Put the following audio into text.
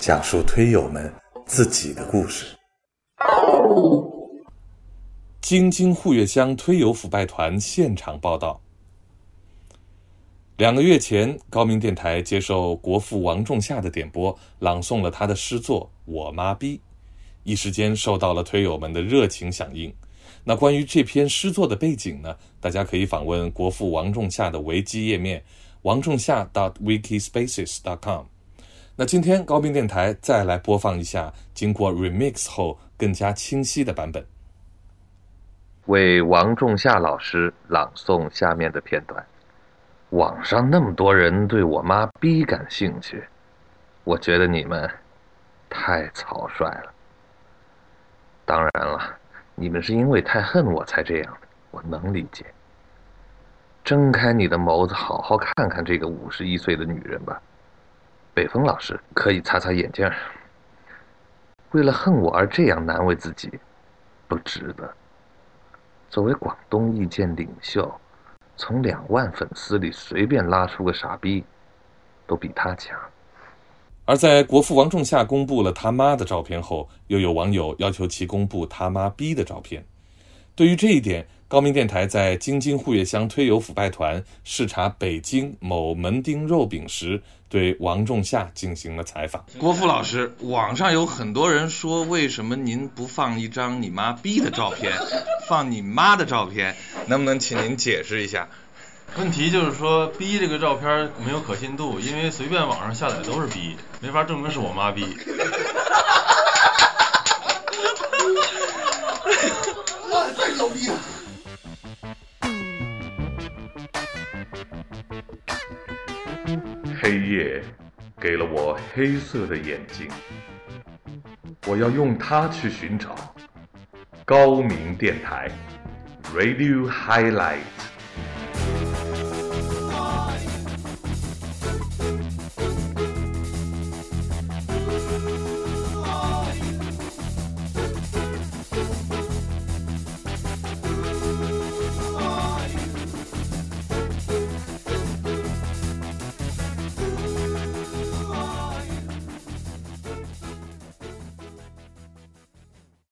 讲述推友们自己的故事。京津沪粤乡推友腐败团现场报道。两个月前，高明电台接受国父王仲夏的点播，朗诵了他的诗作《我妈逼》，一时间受到了推友们的热情响应。那关于这篇诗作的背景呢？大家可以访问国父王仲夏的维基页面，王仲夏 dot wikispaces dot com。那今天高频电台再来播放一下经过 remix 后更加清晰的版本，为王仲夏老师朗诵下面的片段。网上那么多人对我妈逼感兴趣，我觉得你们太草率了。当然了。你们是因为太恨我才这样的，我能理解。睁开你的眸子，好好看看这个五十一岁的女人吧。北风老师可以擦擦眼镜。为了恨我而这样难为自己，不值得。作为广东意见领袖，从两万粉丝里随便拉出个傻逼，都比他强。而在国父王仲夏公布了他妈的照片后，又有网友要求其公布他妈逼的照片。对于这一点，高明电台在京津沪粤乡推友腐败团视察北京某门钉肉饼时，对王仲夏进行了采访。郭富老师，网上有很多人说，为什么您不放一张你妈逼的照片，放你妈的照片？能不能请您解释一下？问题就是说逼这个照片没有可信度，因为随便网上下载都是逼没法证明是我妈 B。老弟啊！黑夜给了我黑色的眼睛，我要用它去寻找高明电台 Radio Highlight。